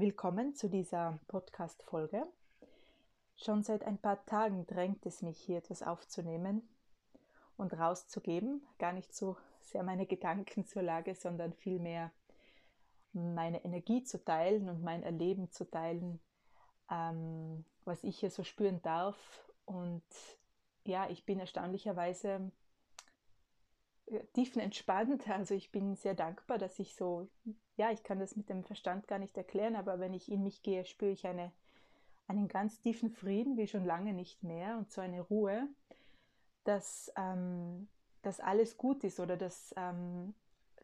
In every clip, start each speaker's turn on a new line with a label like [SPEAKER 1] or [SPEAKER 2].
[SPEAKER 1] Willkommen zu dieser Podcast-Folge. Schon seit ein paar Tagen drängt es mich, hier etwas aufzunehmen und rauszugeben. Gar nicht so sehr meine Gedanken zur Lage, sondern vielmehr meine Energie zu teilen und mein Erleben zu teilen, ähm, was ich hier so spüren darf. Und ja, ich bin erstaunlicherweise tiefenentspannt. Also ich bin sehr dankbar, dass ich so, ja, ich kann das mit dem Verstand gar nicht erklären, aber wenn ich in mich gehe, spüre ich eine, einen ganz tiefen Frieden, wie schon lange nicht mehr, und so eine Ruhe, dass, ähm, dass alles gut ist oder dass, ähm,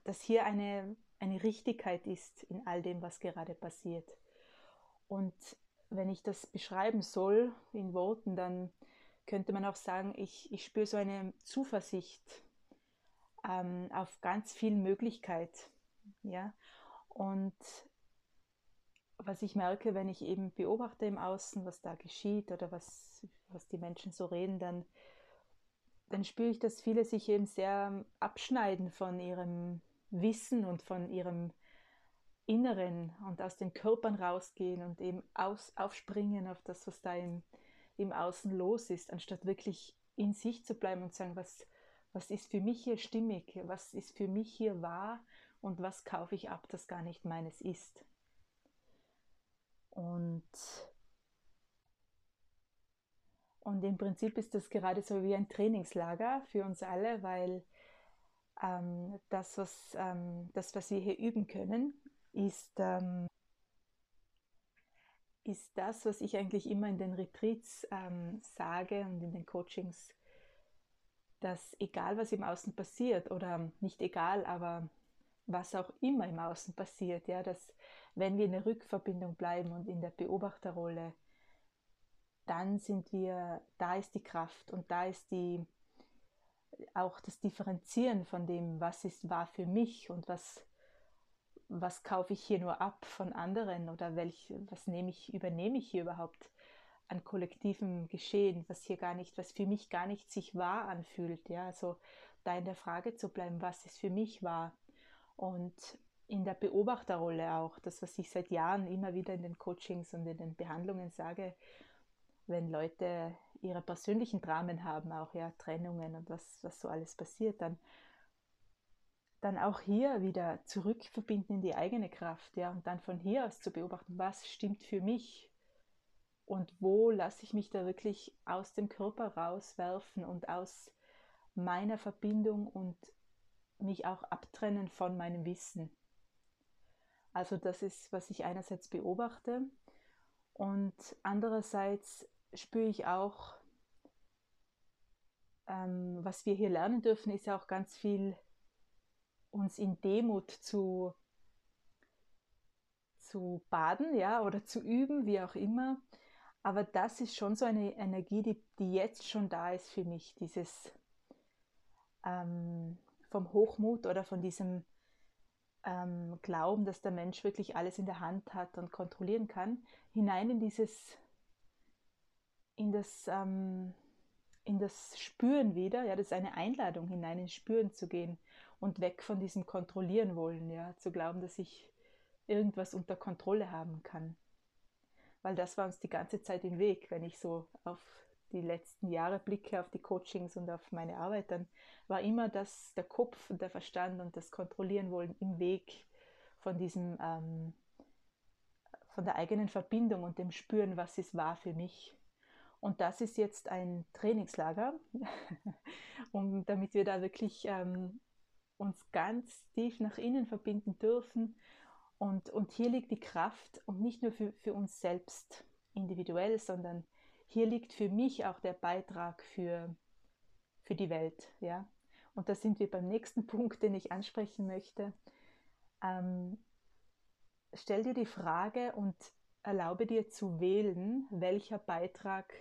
[SPEAKER 1] dass hier eine, eine Richtigkeit ist in all dem, was gerade passiert. Und wenn ich das beschreiben soll in Worten, dann könnte man auch sagen, ich, ich spüre so eine Zuversicht ähm, auf ganz viel Möglichkeit. Ja? Und was ich merke, wenn ich eben beobachte im Außen, was da geschieht oder was, was die Menschen so reden, dann, dann spüre ich, dass viele sich eben sehr abschneiden von ihrem Wissen und von ihrem Inneren und aus den Körpern rausgehen und eben aus, aufspringen auf das, was da im, im Außen los ist, anstatt wirklich in sich zu bleiben und sagen, was, was ist für mich hier stimmig, was ist für mich hier wahr und was kaufe ich ab, das gar nicht meines ist. Und, und im Prinzip ist das gerade so wie ein Trainingslager für uns alle, weil ähm, das, was, ähm, das, was wir hier üben können, ist, ähm, ist das, was ich eigentlich immer in den Retreats ähm, sage und in den Coachings, dass egal was im Außen passiert oder nicht egal, aber was auch immer im Außen passiert, ja, dass wenn wir in der Rückverbindung bleiben und in der Beobachterrolle, dann sind wir, da ist die Kraft und da ist die auch das Differenzieren von dem, was ist wahr für mich und was was kaufe ich hier nur ab von anderen oder welch, was nehme ich, übernehme ich hier überhaupt an kollektivem Geschehen, was hier gar nicht, was für mich gar nicht sich wahr anfühlt. Ja, also da in der Frage zu bleiben, was ist für mich wahr und in der Beobachterrolle auch, das, was ich seit Jahren immer wieder in den Coachings und in den Behandlungen sage, wenn Leute ihre persönlichen Dramen haben, auch ja Trennungen und was, was so alles passiert, dann dann auch hier wieder zurückverbinden in die eigene Kraft, ja, und dann von hier aus zu beobachten, was stimmt für mich und wo lasse ich mich da wirklich aus dem Körper rauswerfen und aus meiner Verbindung und mich auch abtrennen von meinem Wissen. Also das ist, was ich einerseits beobachte und andererseits spüre ich auch, ähm, was wir hier lernen dürfen, ist ja auch ganz viel uns in Demut zu, zu baden, ja, oder zu üben, wie auch immer. Aber das ist schon so eine Energie, die, die jetzt schon da ist für mich, dieses ähm, vom Hochmut oder von diesem ähm, Glauben, dass der Mensch wirklich alles in der Hand hat und kontrollieren kann, hinein in dieses, in das, ähm, in das Spüren wieder. Ja, das ist eine Einladung, hinein ins Spüren zu gehen und weg von diesem Kontrollieren wollen, ja, zu glauben, dass ich irgendwas unter Kontrolle haben kann. Weil das war uns die ganze Zeit im Weg, wenn ich so auf die letzten Jahre blicke, auf die Coachings und auf meine Arbeit, dann war immer das der Kopf und der Verstand und das Kontrollieren wollen im Weg von diesem, ähm, von der eigenen Verbindung und dem Spüren, was ist wahr für mich. Und das ist jetzt ein Trainingslager, um, damit wir da wirklich ähm, uns ganz tief nach innen verbinden dürfen. Und, und hier liegt die Kraft und nicht nur für, für uns selbst individuell, sondern hier liegt für mich auch der Beitrag für, für die Welt. Ja? Und da sind wir beim nächsten Punkt, den ich ansprechen möchte. Ähm, stell dir die Frage und erlaube dir zu wählen, welcher Beitrag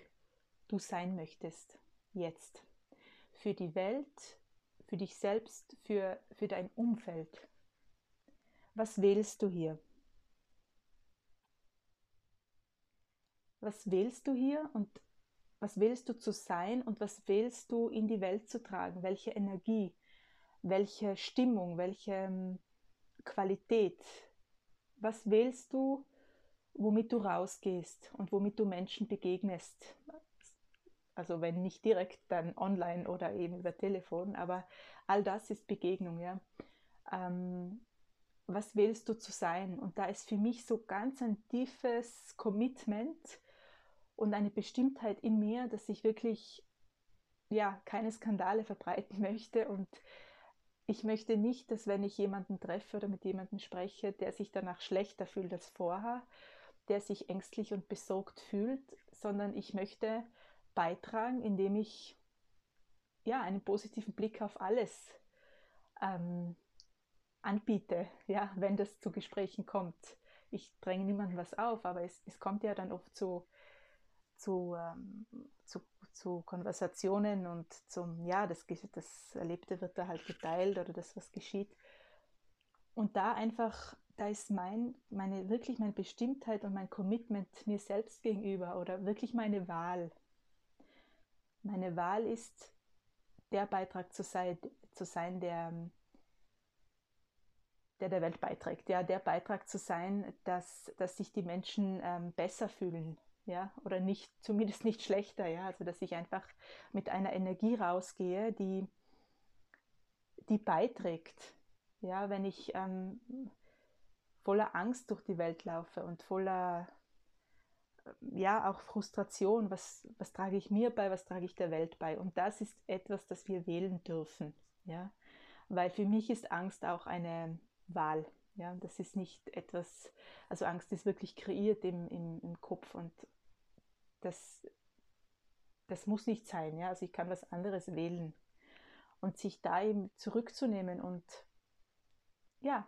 [SPEAKER 1] du sein möchtest jetzt. Für die Welt, für dich selbst, für, für dein Umfeld. Was wählst du hier? Was wählst du hier und was wählst du zu sein und was wählst du in die Welt zu tragen? Welche Energie, welche Stimmung, welche ähm, Qualität? Was wählst du womit du rausgehst und womit du Menschen begegnest. Also wenn nicht direkt, dann online oder eben über Telefon, aber all das ist Begegnung, ja. Ähm, was wählst du zu sein? Und da ist für mich so ganz ein tiefes Commitment und eine Bestimmtheit in mir, dass ich wirklich ja keine Skandale verbreiten möchte und ich möchte nicht, dass wenn ich jemanden treffe oder mit jemandem spreche, der sich danach schlechter fühlt als vorher, der sich ängstlich und besorgt fühlt, sondern ich möchte beitragen, indem ich ja einen positiven Blick auf alles ähm, anbiete, ja, wenn das zu Gesprächen kommt. Ich dränge niemandem was auf, aber es, es kommt ja dann oft zu, zu, ähm, zu, zu Konversationen und zum, ja, das, das Erlebte wird da halt geteilt oder das, was geschieht. Und da einfach, da ist mein, meine, wirklich meine Bestimmtheit und mein Commitment mir selbst gegenüber oder wirklich meine Wahl. Meine Wahl ist, der Beitrag zu sein, zu sein der, der der Welt beiträgt. Ja, der Beitrag zu sein, dass, dass sich die Menschen ähm, besser fühlen, ja, oder nicht, zumindest nicht schlechter, ja, also dass ich einfach mit einer Energie rausgehe, die, die beiträgt, ja, wenn ich ähm, voller Angst durch die Welt laufe und voller, ja, auch Frustration, was, was trage ich mir bei, was trage ich der Welt bei? Und das ist etwas, das wir wählen dürfen, ja, weil für mich ist Angst auch eine Wahl. Ja, das ist nicht etwas, also Angst ist wirklich kreiert im, im, im Kopf und das, das muss nicht sein. Ja, also ich kann was anderes wählen und sich da eben zurückzunehmen und ja,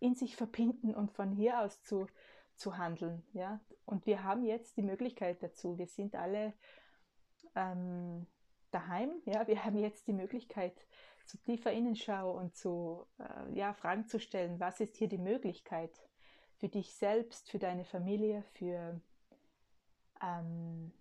[SPEAKER 1] in sich verbinden und von hier aus zu, zu handeln. Ja, und wir haben jetzt die Möglichkeit dazu. Wir sind alle ähm, daheim. Ja, wir haben jetzt die Möglichkeit, zu tiefer Innenschau und zu äh, ja, Fragen zu stellen, was ist hier die Möglichkeit für dich selbst, für deine Familie, für, ähm,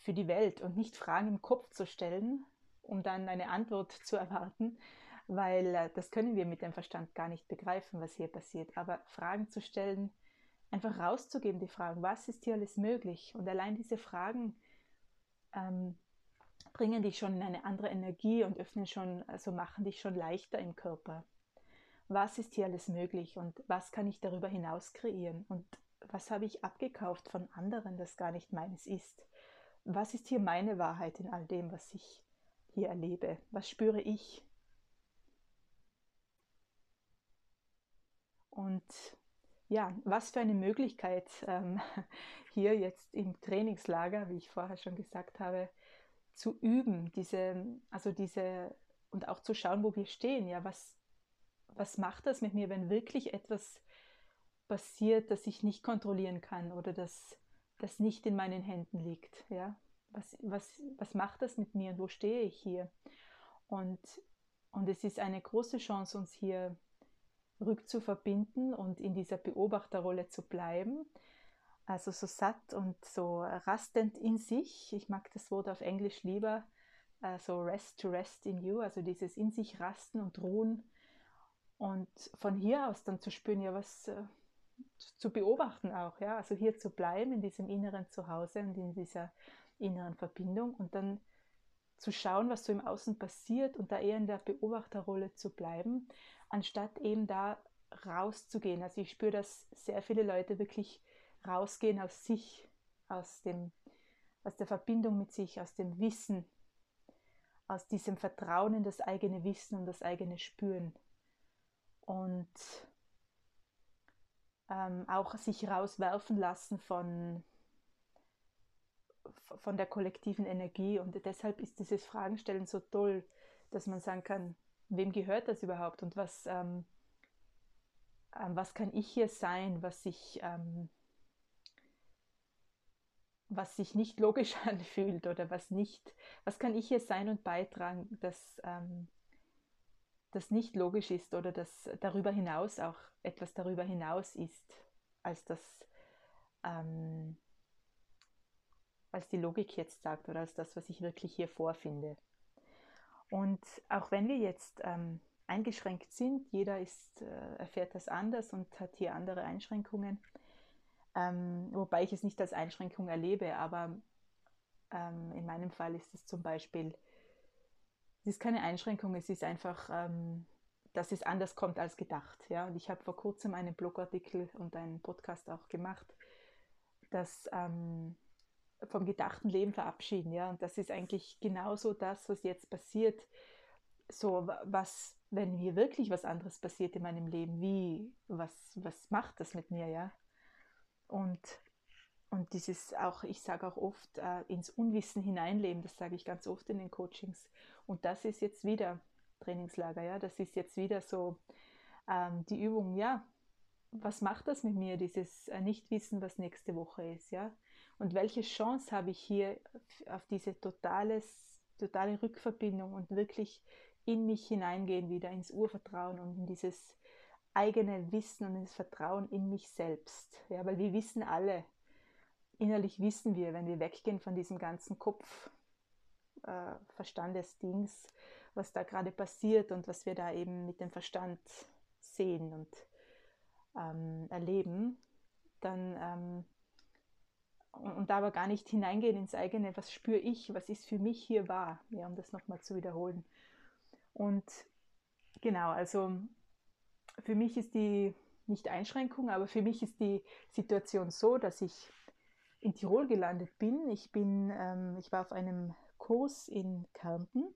[SPEAKER 1] für die Welt und nicht Fragen im Kopf zu stellen, um dann eine Antwort zu erwarten, weil äh, das können wir mit dem Verstand gar nicht begreifen, was hier passiert. Aber Fragen zu stellen, einfach rauszugeben, die Fragen, was ist hier alles möglich? Und allein diese Fragen ähm, bringen dich schon in eine andere Energie und öffnen schon, also machen dich schon leichter im Körper. Was ist hier alles möglich und was kann ich darüber hinaus kreieren und was habe ich abgekauft von anderen, das gar nicht meines ist? Was ist hier meine Wahrheit in all dem, was ich hier erlebe? Was spüre ich? Und ja, was für eine Möglichkeit ähm, hier jetzt im Trainingslager, wie ich vorher schon gesagt habe, zu üben, diese, also diese, und auch zu schauen, wo wir stehen, ja, was, was macht das mit mir, wenn wirklich etwas passiert, das ich nicht kontrollieren kann oder das, das nicht in meinen Händen liegt, ja, was, was, was macht das mit mir und wo stehe ich hier? Und, und es ist eine große Chance, uns hier rückzuverbinden und in dieser Beobachterrolle zu bleiben also so satt und so rastend in sich. Ich mag das Wort auf Englisch lieber, äh, so rest to rest in you, also dieses in sich rasten und ruhen und von hier aus dann zu spüren, ja, was äh, zu beobachten auch, ja, also hier zu bleiben in diesem inneren Zuhause und in dieser inneren Verbindung und dann zu schauen, was so im Außen passiert und da eher in der Beobachterrolle zu bleiben, anstatt eben da rauszugehen. Also ich spüre, dass sehr viele Leute wirklich rausgehen aus sich, aus, dem, aus der Verbindung mit sich, aus dem Wissen, aus diesem Vertrauen in das eigene Wissen und das eigene Spüren. Und ähm, auch sich rauswerfen lassen von, von der kollektiven Energie. Und deshalb ist dieses Fragenstellen so toll, dass man sagen kann, wem gehört das überhaupt und was, ähm, ähm, was kann ich hier sein, was ich ähm, was sich nicht logisch anfühlt oder was nicht, was kann ich hier sein und beitragen, dass ähm, das nicht logisch ist oder dass darüber hinaus auch etwas darüber hinaus ist, als das, ähm, als die Logik jetzt sagt oder als das, was ich wirklich hier vorfinde. Und auch wenn wir jetzt ähm, eingeschränkt sind, jeder ist, äh, erfährt das anders und hat hier andere Einschränkungen, Ähm, wobei ich es nicht als Einschränkung erlebe, aber ähm, in meinem Fall ist es zum Beispiel, es ist keine Einschränkung, es ist einfach, ähm, dass es anders kommt als gedacht. Ja? Und ich habe vor kurzem einen Blogartikel und einen Podcast auch gemacht, dass ähm, vom gedachten Leben verabschieden. Ja? Und das ist eigentlich genauso das, was jetzt passiert. So, was, wenn mir wirklich was anderes passiert in meinem Leben, wie, was, was macht das mit mir, ja? Und, und dieses auch, ich sage auch oft, äh, ins Unwissen hineinleben, das sage ich ganz oft in den Coachings. Und das ist jetzt wieder Trainingslager, ja, das ist jetzt wieder so ähm, die Übung, ja, was macht das mit mir, dieses äh, Nichtwissen, was nächste Woche ist, ja? Und welche Chance habe ich hier auf diese totales, totale Rückverbindung und wirklich in mich hineingehen, wieder ins Urvertrauen und in dieses eigene Wissen und ins Vertrauen in mich selbst. Ja, weil wir wissen alle, innerlich wissen wir, wenn wir weggehen von diesem ganzen Kopf, äh, Verstandesdings, was da gerade passiert und was wir da eben mit dem Verstand sehen und ähm, erleben, dann ähm, und da aber gar nicht hineingehen ins eigene, was spüre ich, was ist für mich hier wahr, ja, um das nochmal zu wiederholen. Und genau, also für mich ist die nicht Einschränkung, aber für mich ist die Situation so, dass ich in Tirol gelandet bin. Ich bin, ähm, ich war auf einem Kurs in Kärnten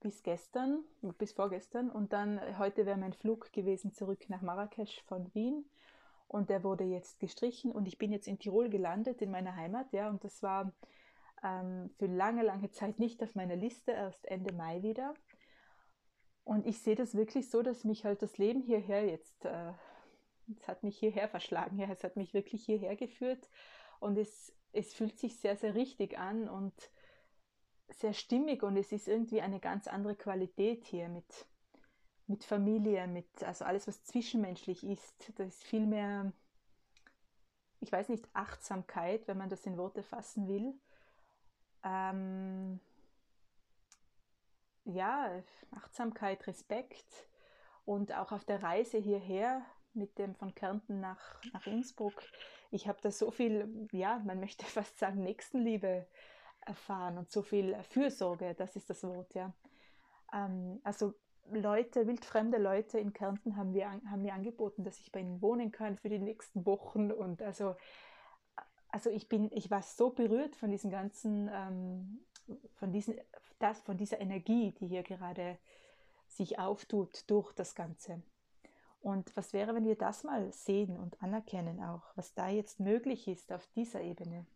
[SPEAKER 1] bis gestern, bis vorgestern und dann heute wäre mein Flug gewesen zurück nach Marrakesch von Wien und der wurde jetzt gestrichen und ich bin jetzt in Tirol gelandet, in meiner Heimat, ja, und das war ähm, für lange, lange Zeit nicht auf meiner Liste, erst Ende Mai wieder. Und ich sehe das wirklich so, dass mich halt das Leben hierher jetzt, äh, es hat mich hierher verschlagen, ja, es hat mich wirklich hierher geführt und es, es fühlt sich sehr, sehr richtig an und sehr stimmig und es ist irgendwie eine ganz andere Qualität hier mit, mit Familie, mit also alles, was zwischenmenschlich ist. Da ist viel mehr, ich weiß nicht, Achtsamkeit, wenn man das in Worte fassen will. Ähm, ja, Achtsamkeit, Respekt und auch auf der Reise hierher mit dem von Kärnten nach, nach Innsbruck. Ich habe da so viel, ja, man möchte fast sagen, Nächstenliebe erfahren und so viel Fürsorge, das ist das Wort, ja. Ähm, also Leute, wildfremde Leute in Kärnten haben, wir, haben mir angeboten, dass ich bei ihnen wohnen kann für die nächsten Wochen und also also ich bin, ich war so berührt von diesem ganzen, ähm, von, diesen, das, von dieser Energie, die hier gerade sich auftut durch das Ganze. Und was wäre, wenn wir das mal sehen und anerkennen auch, was da jetzt möglich ist auf dieser Ebene?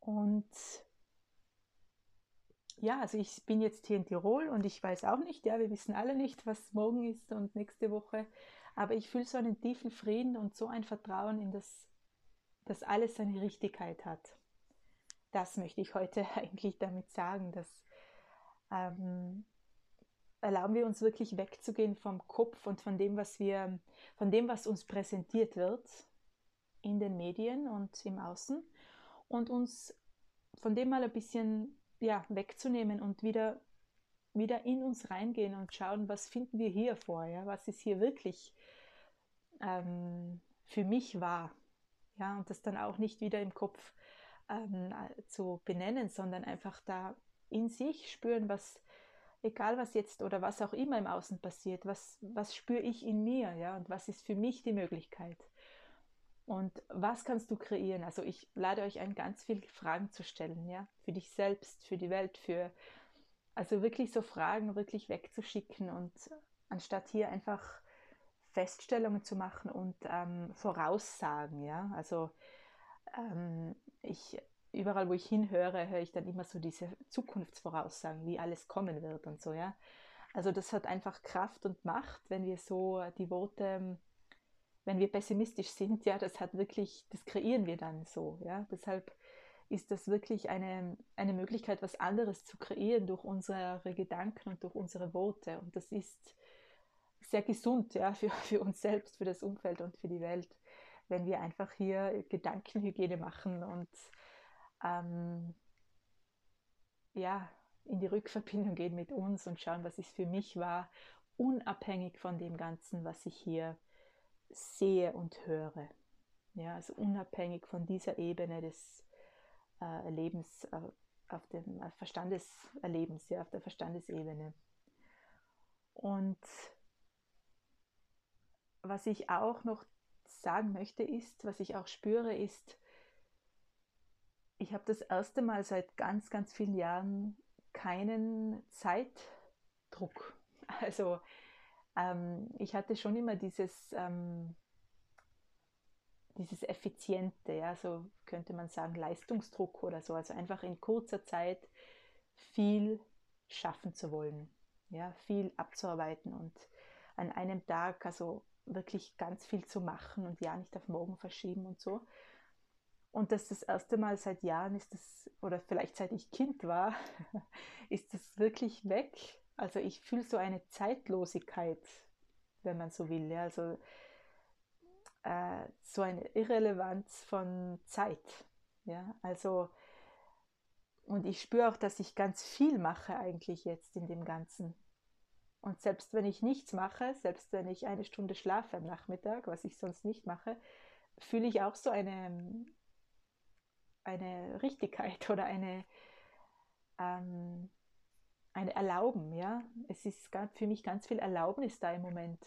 [SPEAKER 1] Und ja, also ich bin jetzt hier in Tirol und ich weiß auch nicht, ja, wir wissen alle nicht, was morgen ist und nächste Woche, aber ich fühle so einen tiefen Frieden und so ein Vertrauen in das, dass alles seine Richtigkeit hat das möchte ich heute eigentlich damit sagen, dass ähm, erlauben wir uns wirklich wegzugehen vom Kopf und von dem, was wir, von dem, was uns präsentiert wird in den Medien und im Außen und uns von dem mal ein bisschen ja, wegzunehmen und wieder, wieder in uns reingehen und schauen, was finden wir hier vor, ja? was ist hier wirklich ähm, für mich wahr. Ja, und das dann auch nicht wieder im Kopf ähm, zu benennen, sondern einfach da in sich spüren, was, egal was jetzt oder was auch immer im Außen passiert, was, was spüre ich in mir, ja, und was ist für mich die Möglichkeit. Und was kannst du kreieren? Also ich lade euch ein, ganz viele Fragen zu stellen, ja, für dich selbst, für die Welt, für, also wirklich so Fragen wirklich wegzuschicken und anstatt hier einfach Feststellungen zu machen und ähm, Voraussagen, ja, also ähm, ich, überall, wo ich hinhöre, höre ich dann immer so diese Zukunftsvoraussagen, wie alles kommen wird und so, ja. Also das hat einfach Kraft und Macht, wenn wir so die Worte, wenn wir pessimistisch sind, ja, das hat wirklich, das kreieren wir dann so, ja. Deshalb ist das wirklich eine, eine Möglichkeit, was anderes zu kreieren durch unsere Gedanken und durch unsere Worte. Und das ist sehr gesund, ja, für, für uns selbst, für das Umfeld und für die Welt wenn wir einfach hier Gedankenhygiene machen und ähm, ja, in die Rückverbindung gehen mit uns und schauen, was ist für mich wahr, unabhängig von dem Ganzen, was ich hier sehe und höre. Ja, also unabhängig von dieser Ebene des äh, Erlebens äh, auf dem äh, Verstandeserlebens, ja, auf der Verstandesebene. Und was ich auch noch sagen möchte, ist, was ich auch spüre, ist, ich habe das erste Mal seit ganz, ganz vielen Jahren keinen Zeitdruck. Also ähm, ich hatte schon immer dieses, ähm, dieses Effiziente, ja, so könnte man sagen, Leistungsdruck oder so. Also einfach in kurzer Zeit viel schaffen zu wollen, ja, viel abzuarbeiten und an einem Tag also wirklich ganz viel zu machen und ja nicht auf morgen verschieben und so. Und das das erste Mal seit Jahren ist das, oder vielleicht seit ich Kind war, ist das wirklich weg. Also ich fühle so eine Zeitlosigkeit, wenn man so will. Ja. Also äh, so eine Irrelevanz von Zeit. Ja. Also und ich spüre auch, dass ich ganz viel mache eigentlich jetzt in dem Ganzen. Und selbst wenn ich nichts mache, selbst wenn ich eine Stunde schlafe am Nachmittag, was ich sonst nicht mache, fühle ich auch so eine, eine Richtigkeit oder eine, ähm, eine Erlauben. Ja? Es ist für mich ganz viel Erlaubnis da im Moment,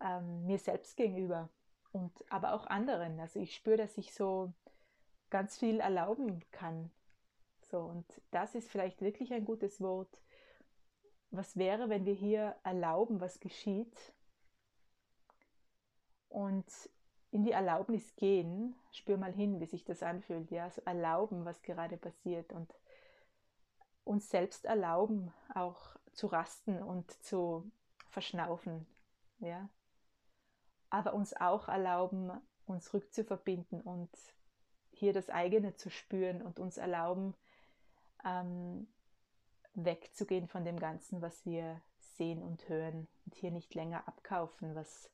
[SPEAKER 1] ähm, mir selbst gegenüber und aber auch anderen. Also ich spüre, dass ich so ganz viel erlauben kann. So, und das ist vielleicht wirklich ein gutes Wort. Was wäre, wenn wir hier erlauben, was geschieht? Und in die Erlaubnis gehen, spür mal hin, wie sich das anfühlt, ja, so erlauben, was gerade passiert und uns selbst erlauben, auch zu rasten und zu verschnaufen, ja, aber uns auch erlauben, uns rückzuverbinden und hier das eigene zu spüren und uns erlauben, ähm, wegzugehen von dem Ganzen, was wir sehen und hören und hier nicht länger abkaufen, was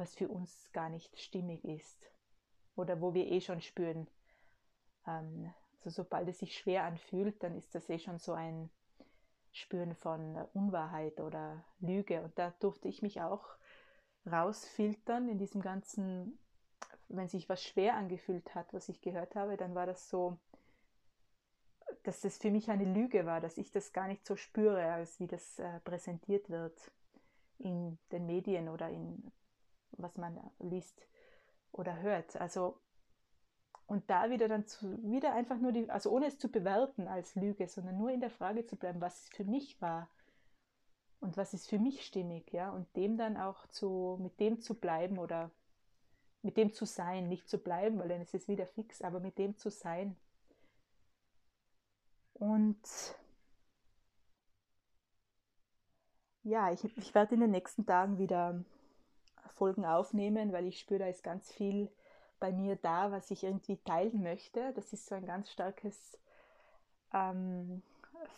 [SPEAKER 1] was für uns gar nicht stimmig ist oder wo wir eh schon spüren. Ähm, also sobald es sich schwer anfühlt, dann ist das eh schon so ein Spüren von Unwahrheit oder Lüge. Und da durfte ich mich auch rausfiltern in diesem ganzen, wenn sich was schwer angefühlt hat, was ich gehört habe, dann war das so, dass das für mich eine Lüge war, dass ich das gar nicht so spüre, als wie das äh, präsentiert wird in den Medien oder in was man liest oder hört. Also und da wieder dann zu, wieder einfach nur die, also ohne es zu bewerten als Lüge, sondern nur in der Frage zu bleiben, was es für mich war und was ist für mich stimmig, ja, und dem dann auch zu, mit dem zu bleiben oder mit dem zu sein, nicht zu bleiben, weil dann ist es wieder fix, aber mit dem zu sein. Und ja, ich, ich werde in den nächsten Tagen wieder Folgen aufnehmen, weil ich spüre, da ist ganz viel bei mir da, was ich irgendwie teilen möchte. Das ist so ein ganz starkes ähm,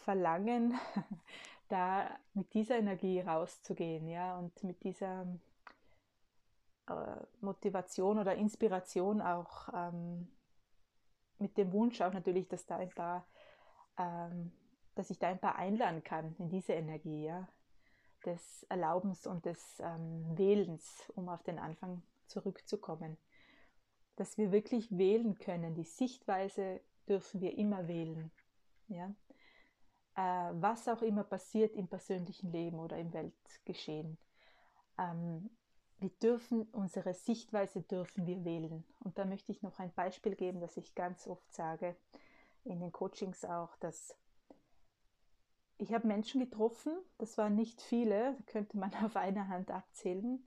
[SPEAKER 1] Verlangen, da mit dieser Energie rauszugehen, ja, und mit dieser äh, Motivation oder Inspiration auch, ähm, mit dem Wunsch auch natürlich, dass da ein paar, ähm, dass ich da ein paar einladen kann in diese Energie, ja, des Erlaubens und des ähm, Wählens, um auf den Anfang zurückzukommen. Dass wir wirklich wählen können. Die Sichtweise dürfen wir immer wählen. Ja? Äh, was auch immer passiert im persönlichen Leben oder im Weltgeschehen. Ähm, wir dürfen, unsere Sichtweise dürfen wir wählen. Und da möchte ich noch ein Beispiel geben, das ich ganz oft sage, in den Coachings auch, dass ich habe Menschen getroffen, das waren nicht viele, könnte man auf einer Hand abzählen.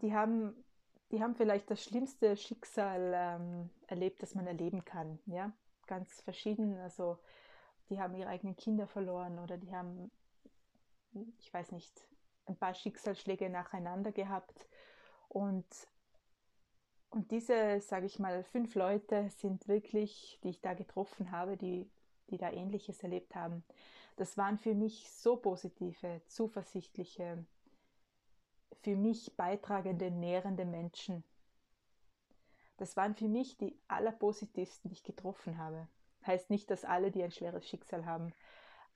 [SPEAKER 1] Die haben, die haben vielleicht das schlimmste Schicksal ähm, erlebt, das man erleben kann. Ja? Ganz verschieden. Also die haben ihre eigenen Kinder verloren oder die haben, ich weiß nicht, ein paar Schicksalsschläge nacheinander gehabt. Und, und diese, sage ich mal, fünf Leute sind wirklich, die ich da getroffen habe, die, die da ähnliches erlebt haben das waren für mich so positive, zuversichtliche, für mich beitragende, nährende Menschen. Das waren für mich die allerpositivsten, die ich getroffen habe. Heißt nicht, dass alle, die ein schweres Schicksal haben,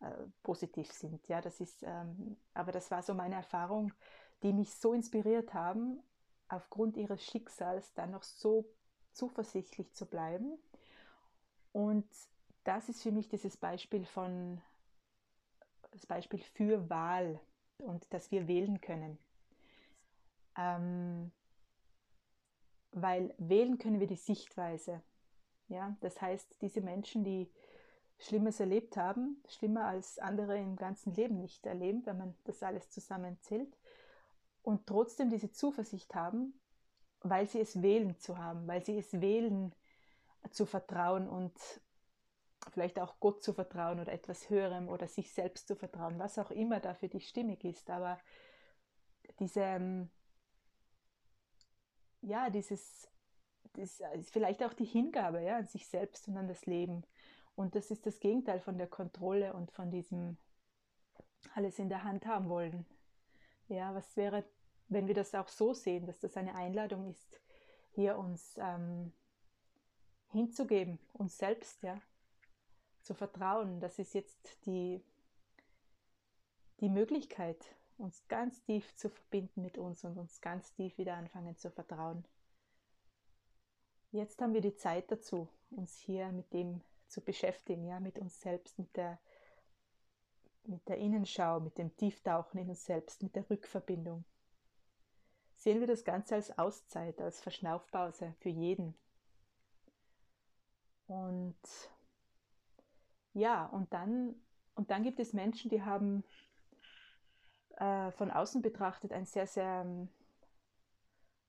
[SPEAKER 1] äh, positiv sind. Ja, das ist, ähm, aber das war so meine Erfahrung, die mich so inspiriert haben aufgrund ihres Schicksals dann noch so zuversichtlich zu bleiben. Und das ist für mich dieses Beispiel von das Beispiel für Wahl und dass wir wählen können. Ähm, weil wählen können wir die Sichtweise. Ja, das heißt, diese Menschen, die Schlimmes erlebt haben, schlimmer als andere im ganzen Leben nicht erleben, wenn man das alles zusammenzählt, und trotzdem diese Zuversicht haben, weil sie es wählen zu haben, weil sie es wählen zu vertrauen und vielleicht auch Gott zu vertrauen oder etwas Höherem oder sich selbst zu vertrauen, was auch immer da für dich stimmig ist. Aber diese, ähm, ja, dieses, das ist vielleicht auch die Hingabe ja, an sich selbst und an das Leben. Und das ist das Gegenteil von der Kontrolle und von diesem alles in der Hand haben wollen. Ja, was wäre, wenn wir das auch so sehen, dass das eine Einladung ist, hier uns ähm, hinzugeben, uns selbst, ja, zu vertrauen. Das ist jetzt die, die Möglichkeit, uns ganz tief zu verbinden mit uns und uns ganz tief wieder anfangen zu vertrauen. Jetzt haben wir die Zeit dazu, uns hier mit dem zu beschäftigen, ja, mit uns selbst, mit der, mit der Innenschau, mit dem Tieftauchen in uns selbst, mit der Rückverbindung. Sehen wir das Ganze als Auszeit, als Verschnaufpause für jeden. Und ja, und dann, und dann gibt es Menschen, die haben äh, von außen betrachtet ein sehr, sehr ähm,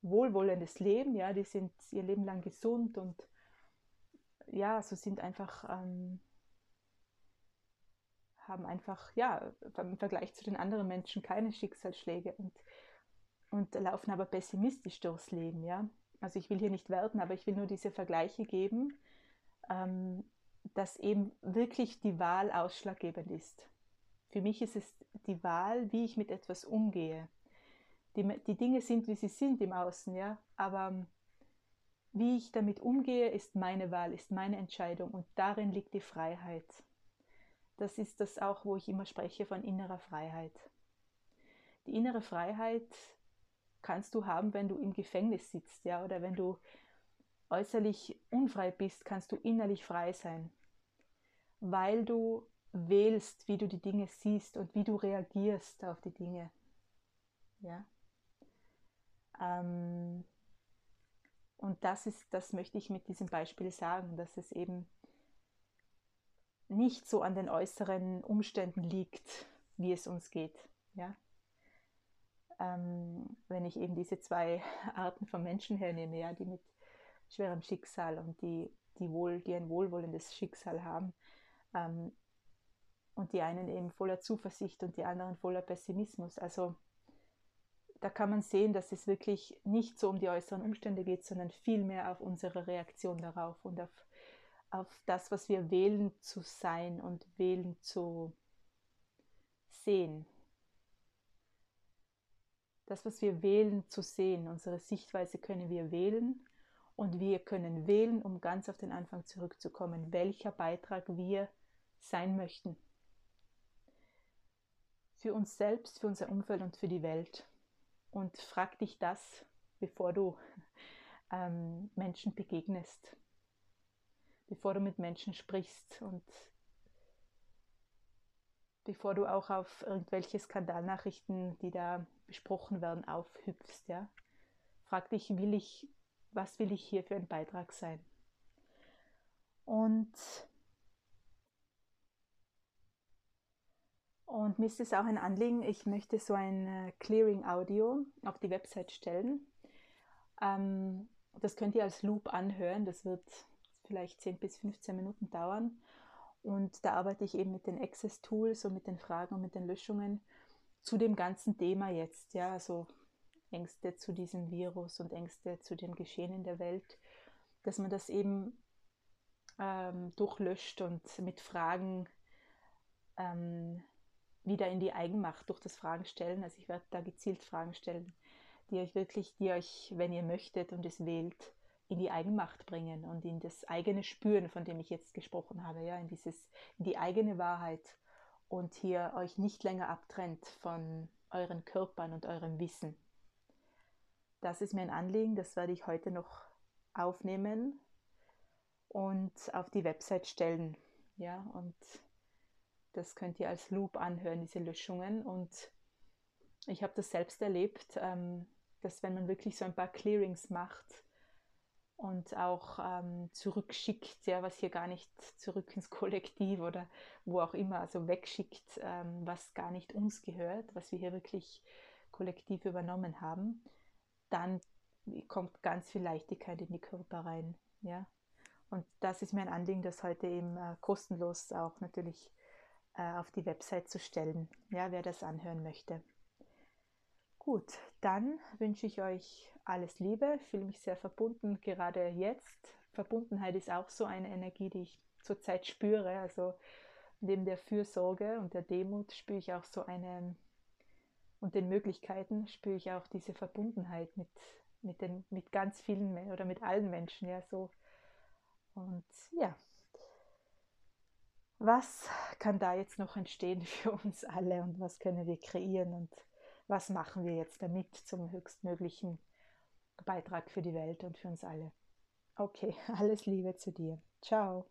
[SPEAKER 1] wohlwollendes Leben. Ja, die sind ihr Leben lang gesund und ja, so sind einfach, ähm, haben einfach, ja, im Vergleich zu den anderen Menschen keine Schicksalsschläge und, und laufen aber pessimistisch durchs Leben. Ja, also ich will hier nicht werden, aber ich will nur diese Vergleiche geben. Ähm, dass eben wirklich die Wahl ausschlaggebend ist. Für mich ist es die Wahl, wie ich mit etwas umgehe. Die, die Dinge sind, wie sie sind im Außen, ja, aber ähm, wie ich damit umgehe, ist meine Wahl, ist meine Entscheidung und darin liegt die Freiheit. Das ist das auch, wo ich immer spreche von innerer Freiheit. Die innere Freiheit kannst du haben, wenn du im Gefängnis sitzt, ja, oder wenn du äußerlich unfrei bist, kannst du innerlich frei sein weil du wählst, wie du die Dinge siehst und wie du reagierst auf die Dinge. Ja. Ähm, und das ist, das möchte ich mit diesem Beispiel sagen, dass es eben nicht so an den äußeren Umständen liegt, wie es uns geht. Ja. Ähm, wenn ich eben diese zwei Arten von Menschen hernehme, ja, die mit schwerem Schicksal und die, die, wohl, die ein wohlwollendes Schicksal haben, ähm, und die einen eben voller Zuversicht und die anderen voller Pessimismus. Also da kann man sehen, dass es wirklich nicht so um die äußeren Umstände geht, sondern vielmehr auf unsere Reaktion darauf und auf, auf das, was wir wählen zu sein und wählen zu sehen. Das, was wir wählen zu sehen, unsere Sichtweise können wir wählen und wir können wählen, um ganz auf den Anfang zurückzukommen, welcher Beitrag wir sein möchten. Für uns selbst, für unser Umfeld und für die Welt. Und frag dich das, bevor du ähm, Menschen begegnest, bevor du mit Menschen sprichst und bevor du auch auf irgendwelche Skandalnachrichten, die da besprochen werden, aufhüpfst. Ja? Frag dich, will ich was will ich hier für ein Beitrag sein? Und, und mir ist es auch ein Anliegen, ich möchte so ein äh, Clearing-Audio auf die Website stellen. Ähm, das könnt ihr als Loop anhören, das wird vielleicht 10 bis 15 Minuten dauern. Und da arbeite ich eben mit den Access-Tools und mit den Fragen und mit den Löschungen zu dem ganzen Thema jetzt. Ja, also Ängste zu diesem Virus und Ängste zu dem Geschehen in der Welt, dass man das eben ähm, durchlöscht und mit Fragen ähm, wieder in die Eigenmacht durch das Fragen stellen. Also ich werde da gezielt Fragen stellen, die euch wirklich, die euch, wenn ihr möchtet und es wählt, in die Eigenmacht bringen und in das eigene Spüren, von dem ich jetzt gesprochen habe, ja, in dieses, in die eigene Wahrheit und hier euch nicht länger abtrennt von euren Körpern und eurem Wissen. das ist mir ein Anliegen, das werde ich heute noch aufnehmen und auf die Website stellen. Ja, und das könnt ihr als Loop anhören, diese Löschungen. Und ich habe das selbst erlebt, ähm, dass wenn man wirklich so ein paar Clearings macht und auch ähm, zurückschickt, ja, was hier gar nicht zurück ins Kollektiv oder wo auch immer, also wegschickt, ähm, was gar nicht uns gehört, was wir hier wirklich kollektiv übernommen haben, dann kommt ganz viel Leichtigkeit in die Körper rein. Ja? Und das ist mir ein Anliegen, das heute eben äh, kostenlos auch natürlich äh, auf die Website zu stellen, ja, wer das anhören möchte. Gut, dann wünsche ich euch alles Liebe. Ich fühle mich sehr verbunden, gerade jetzt. Verbundenheit ist auch so eine Energie, die ich zurzeit spüre. Also neben der Fürsorge und der Demut spüre ich auch so eine und den Möglichkeiten spüre ich auch diese Verbundenheit mit, mit, den, mit ganz vielen oder mit allen Menschen, ja, so. Und ja, was kann da jetzt noch entstehen für uns alle und was können wir kreieren und was machen wir jetzt damit zum höchstmöglichen Beitrag für die Welt und für uns alle. Okay, alles Liebe zu dir. Ciao.